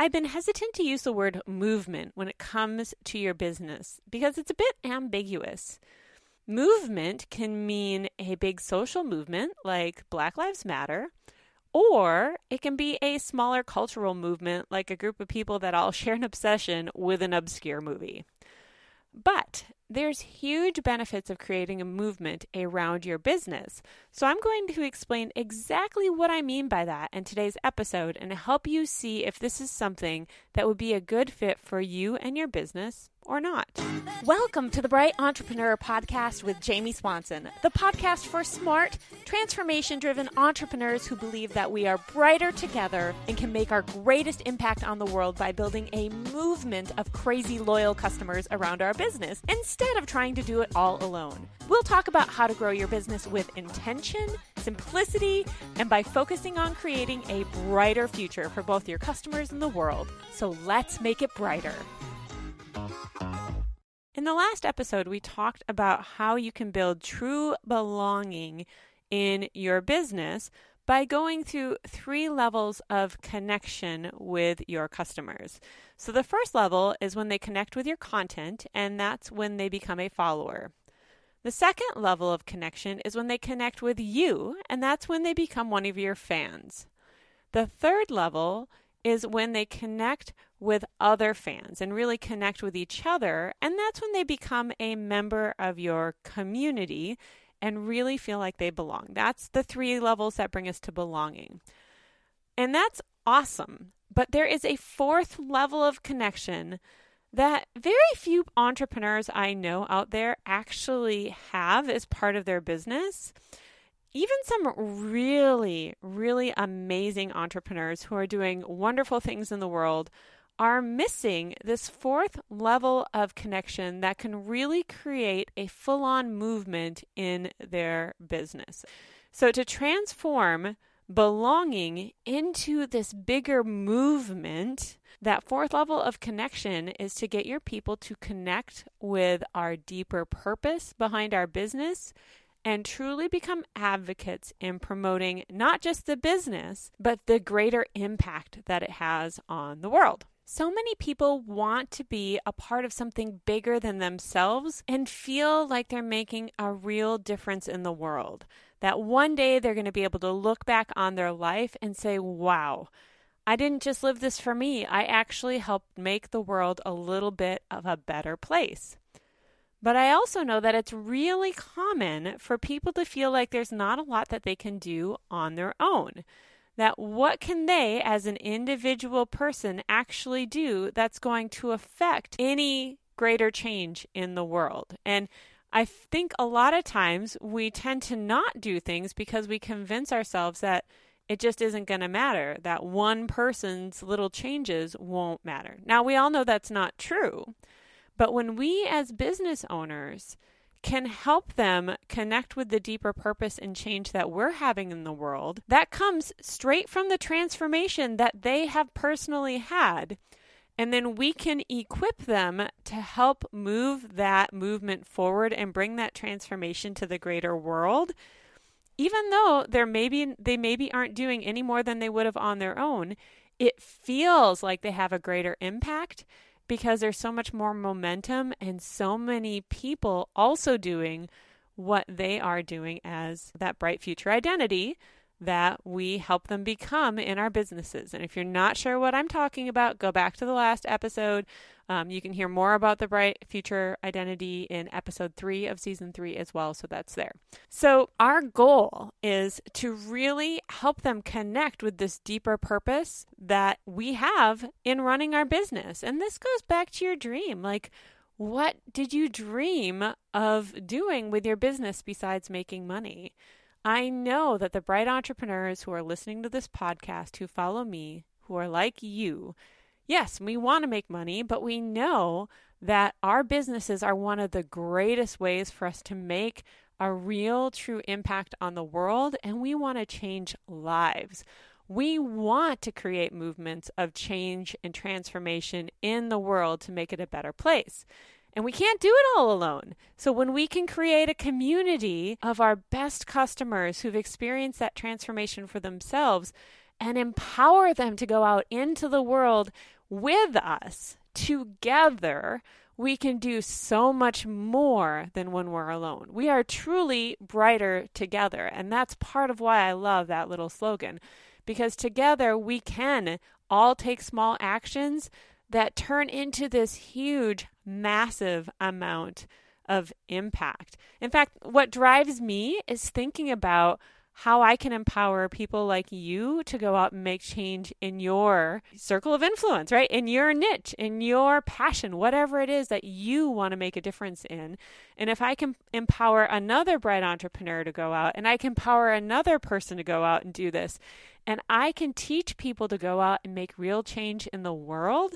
I've been hesitant to use the word movement when it comes to your business because it's a bit ambiguous. Movement can mean a big social movement like Black Lives Matter, or it can be a smaller cultural movement like a group of people that all share an obsession with an obscure movie. But there's huge benefits of creating a movement around your business. So I'm going to explain exactly what I mean by that in today's episode and help you see if this is something that would be a good fit for you and your business or not. Welcome to the Bright Entrepreneur Podcast with Jamie Swanson, the podcast for smart, transformation driven entrepreneurs who believe that we are brighter together and can make our greatest impact on the world by building a movement of crazy loyal customers around our business instead of trying to do it all alone. We'll talk about how to grow your business with intention, simplicity, and by focusing on creating a brighter future for both your customers and the world. So let's make it brighter. In the last episode, we talked about how you can build true belonging in your business by going through three levels of connection with your customers. So, the first level is when they connect with your content, and that's when they become a follower. The second level of connection is when they connect with you, and that's when they become one of your fans. The third level is when they connect other fans and really connect with each other. And that's when they become a member of your community and really feel like they belong. That's the three levels that bring us to belonging. And that's awesome. But there is a fourth level of connection that very few entrepreneurs I know out there actually have as part of their business even some really, really amazing entrepreneurs who are doing wonderful things in the world are missing this fourth level of connection that can really create a full on movement in their business. So, to transform belonging into this bigger movement, that fourth level of connection is to get your people to connect with our deeper purpose behind our business and truly become advocates in promoting not just the business, but the greater impact that it has on the world. So many people want to be a part of something bigger than themselves and feel like they're making a real difference in the world. That one day they're going to be able to look back on their life and say, wow, I didn't just live this for me, I actually helped make the world a little bit of a better place. But I also know that it's really common for people to feel like there's not a lot that they can do on their own. That what can they, as an individual person, actually do that's going to affect any greater change in the world? And I think a lot of times we tend to not do things because we convince ourselves that it just isn't going to matter, that one person's little changes won't matter. Now, we all know that's not true. But when we as business owners can help them connect with the deeper purpose and change that we're having in the world, that comes straight from the transformation that they have personally had. And then we can equip them to help move that movement forward and bring that transformation to the greater world. Even though they're maybe they maybe aren't doing any more than they would have on their own, it feels like they have a greater impact because there's so much more momentum and so many people also doing what they are doing as that bright future identity that we help them become in our businesses. And if you're not sure what I'm talking about, go back to the last episode. Um, you can hear more about the Bright Future Identity in episode three of season three as well. So that's there. So, our goal is to really help them connect with this deeper purpose that we have in running our business. And this goes back to your dream. Like, what did you dream of doing with your business besides making money? I know that the bright entrepreneurs who are listening to this podcast, who follow me, who are like you, yes, we want to make money, but we know that our businesses are one of the greatest ways for us to make a real, true impact on the world, and we want to change lives. We want to create movements of change and transformation in the world to make it a better place. And we can't do it all alone. So when we can create a community of our best customers who've experienced that transformation for themselves, and empower them to go out into the world with us together, we can do so much more than when we're alone. We are truly brighter together. And that's part of why I love that little slogan because together we can all take small actions that turn into this huge, massive amount of impact. In fact, what drives me is thinking about how I can empower people like you to go out and make change in your circle of influence, right? In your niche, in your passion, whatever it is that you want to make a difference in. And if I can empower another bright entrepreneur to go out and I can empower another person to go out and do this, and I can teach people to go out and make real change in the world,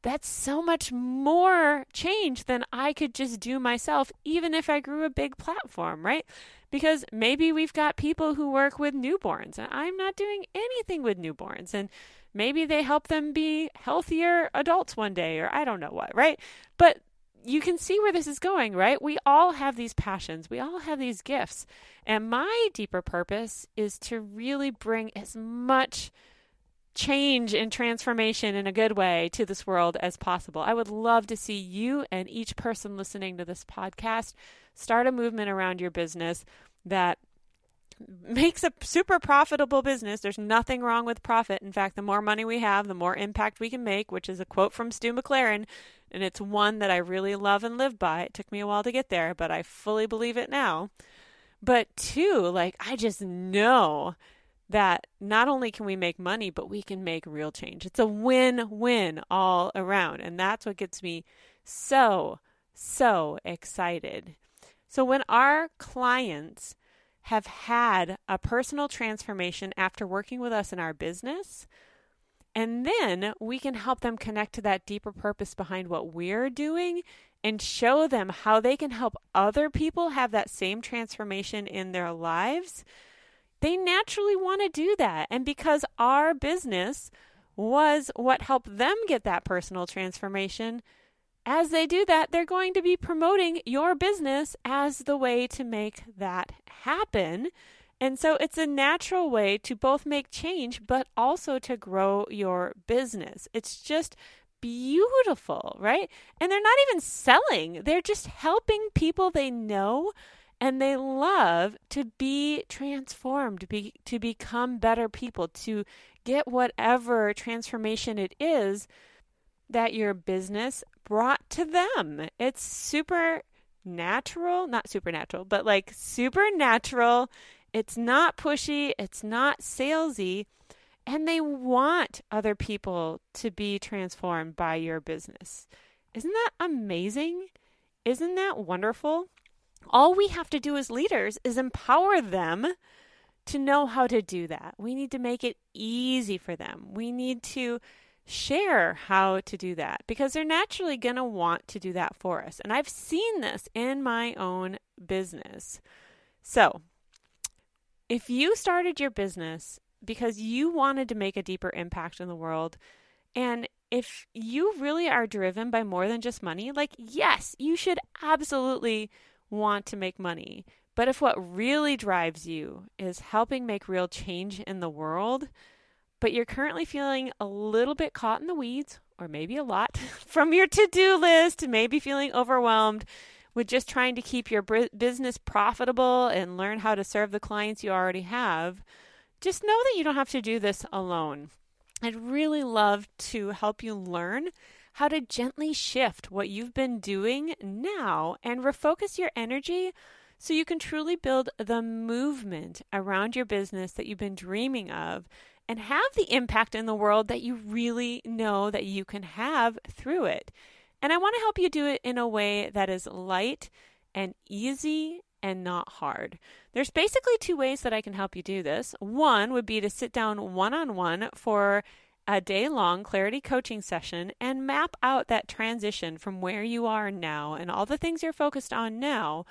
that's so much more change than I could just do myself, even if I grew a big platform, right? Because maybe we've got people who work with newborns and I'm not doing anything with newborns and maybe they help them be healthier adults one day or I don't know what, right? But you can see where this is going, right? We all have these passions, we all have these gifts. And my deeper purpose is to really bring as much change and transformation in a good way to this world as possible. I would love to see you and each person listening to this podcast start a movement around your business that makes a super profitable business. There's nothing wrong with profit. In fact, the more money we have, the more impact we can make, which is a quote from Stu McLaren. And it's one that I really love and live by. It took me a while to get there, but I fully believe it now. But two, like, I just know that not only can we make money, but we can make real change. It's a win win all around. And that's what gets me so, so excited. So when our clients have had a personal transformation after working with us in our business, and then we can help them connect to that deeper purpose behind what we're doing and show them how they can help other people have that same transformation in their lives. They naturally want to do that. And because our business was what helped them get that personal transformation, as they do that, they're going to be promoting your business as the way to make that happen. And so it's a natural way to both make change, but also to grow your business. It's just beautiful, right? And they're not even selling, they're just helping people they know and they love to be transformed, be, to become better people, to get whatever transformation it is that your business brought to them. It's super natural, not supernatural, but like supernatural. It's not pushy, it's not salesy, and they want other people to be transformed by your business. Isn't that amazing? Isn't that wonderful? All we have to do as leaders is empower them to know how to do that. We need to make it easy for them. We need to share how to do that because they're naturally going to want to do that for us. And I've seen this in my own business. So, if you started your business because you wanted to make a deeper impact in the world, and if you really are driven by more than just money, like, yes, you should absolutely want to make money. But if what really drives you is helping make real change in the world, but you're currently feeling a little bit caught in the weeds, or maybe a lot, from your to do list, maybe feeling overwhelmed with just trying to keep your business profitable and learn how to serve the clients you already have, just know that you don't have to do this alone. I'd really love to help you learn how to gently shift what you've been doing now and refocus your energy so you can truly build the movement around your business that you've been dreaming of and have the impact in the world that you really know that you can have through it. And I want to help you do it in a way that is light and easy and not hard. There's basically two ways that I can help you do this. One would be to sit down one on one for a day long clarity coaching session and map out that transition from where you are now and all the things you're focused on now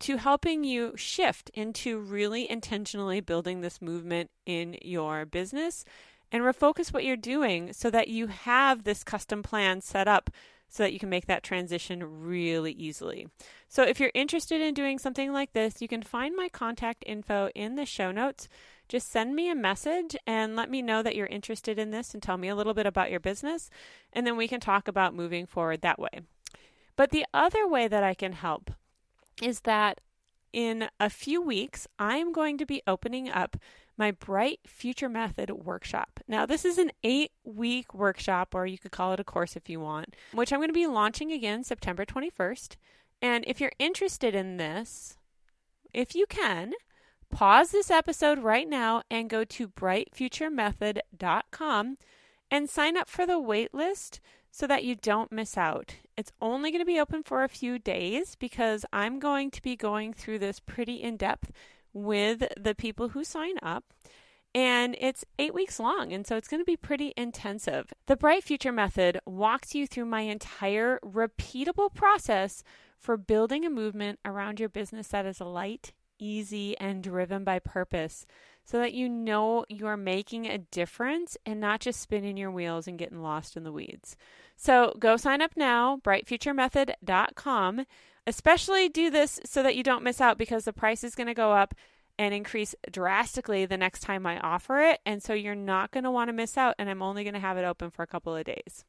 to helping you shift into really intentionally building this movement in your business and refocus what you're doing so that you have this custom plan set up so that you can make that transition really easily. So, if you're interested in doing something like this, you can find my contact info in the show notes. just send me a message and let me know that you're interested in this and tell me a little bit about your business. And then we can talk about moving forward that way. But the other way that I can help is that in a few weeks, I'm going to be opening up my Bright Future Method workshop. Now, this is an eight week workshop, or you could call it a course if you want, which I'm going to be launching again September 21st. And if you're interested in this, if you can, pause this episode right now and go to brightfuturemethod.com and sign up for the waitlist so that you don't miss out. It's only going to be open for a few days because I'm going to be going through this pretty in depth with the people who sign up. And it's eight weeks long, and so it's going to be pretty intensive. The Bright Future Method walks you through my entire repeatable process for building a movement around your business that is light, easy, and driven by purpose so that you know you're making a difference and not just spinning your wheels and getting lost in the weeds. So go sign up now, brightfuturemethod.com. Especially do this so that you don't miss out because the price is going to go up and increase drastically the next time I offer it. And so you're not going to want to miss out. And I'm only going to have it open for a couple of days.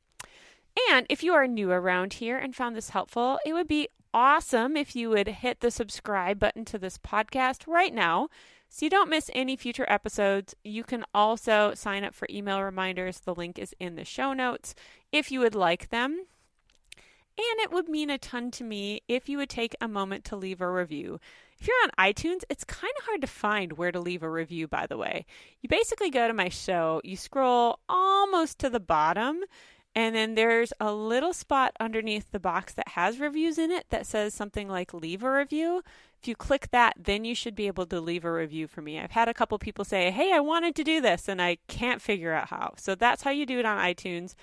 And if you are new around here and found this helpful, it would be awesome if you would hit the subscribe button to this podcast right now so you don't miss any future episodes. You can also sign up for email reminders. The link is in the show notes if you would like them. And it would mean a ton to me if you would take a moment to leave a review. If you're on iTunes, it's kind of hard to find where to leave a review, by the way. You basically go to my show, you scroll almost to the bottom, and then there's a little spot underneath the box that has reviews in it that says something like leave a review. If you click that, then you should be able to leave a review for me. I've had a couple people say, Hey, I wanted to do this and I can't figure out how. So that's how you do it on iTunes.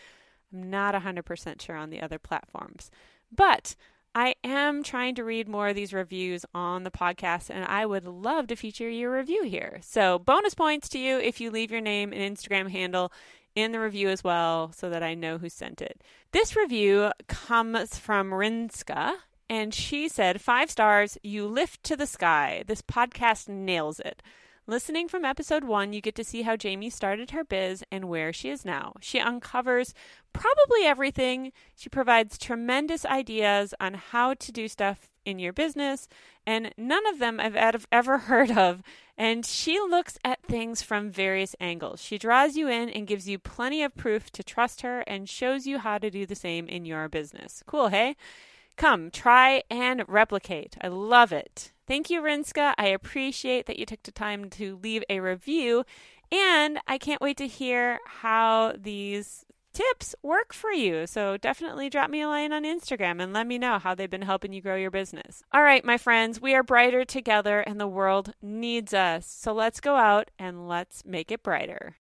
I'm not 100% sure on the other platforms. But I am trying to read more of these reviews on the podcast, and I would love to feature your review here. So, bonus points to you if you leave your name and Instagram handle in the review as well so that I know who sent it. This review comes from Rinska, and she said, Five stars, you lift to the sky. This podcast nails it. Listening from episode one, you get to see how Jamie started her biz and where she is now. She uncovers probably everything. She provides tremendous ideas on how to do stuff in your business, and none of them I've ever heard of. And she looks at things from various angles. She draws you in and gives you plenty of proof to trust her and shows you how to do the same in your business. Cool, hey? Come, try and replicate. I love it. Thank you, Rinska. I appreciate that you took the time to leave a review, and I can't wait to hear how these tips work for you. So definitely drop me a line on Instagram and let me know how they've been helping you grow your business. All right, my friends, we are brighter together and the world needs us. So let's go out and let's make it brighter.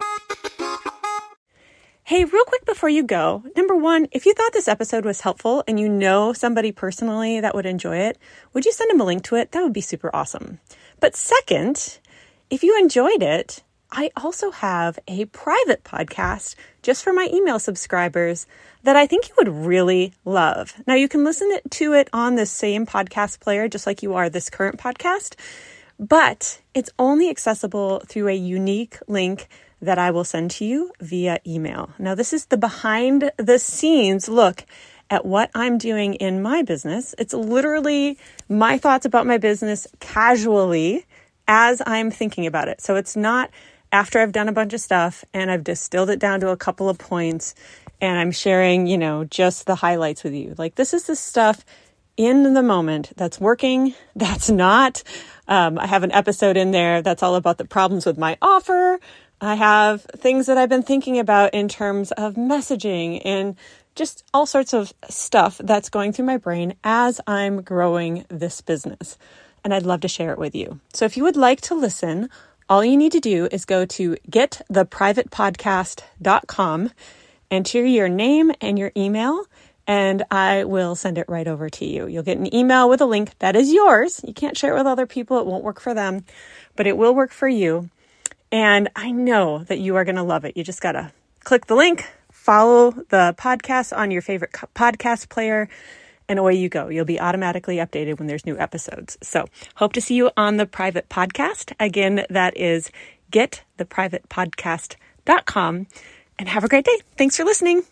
Hey, real quick before you go, number one, if you thought this episode was helpful and you know somebody personally that would enjoy it, would you send them a link to it? That would be super awesome. But second, if you enjoyed it, I also have a private podcast just for my email subscribers that I think you would really love. Now, you can listen to it on the same podcast player, just like you are this current podcast, but it's only accessible through a unique link that I will send to you via email. Now, this is the behind the scenes look at what I'm doing in my business. It's literally my thoughts about my business casually as I'm thinking about it. So it's not after I've done a bunch of stuff and I've distilled it down to a couple of points and I'm sharing, you know, just the highlights with you. Like this is the stuff in the moment that's working, that's not. Um, I have an episode in there that's all about the problems with my offer. I have things that I've been thinking about in terms of messaging and just all sorts of stuff that's going through my brain as I'm growing this business. And I'd love to share it with you. So if you would like to listen, all you need to do is go to gettheprivatepodcast.com, enter your name and your email, and I will send it right over to you. You'll get an email with a link that is yours. You can't share it with other people, it won't work for them, but it will work for you. And I know that you are going to love it. You just got to click the link, follow the podcast on your favorite podcast player, and away you go. You'll be automatically updated when there's new episodes. So, hope to see you on the private podcast. Again, that is gettheprivatepodcast.com. And have a great day. Thanks for listening.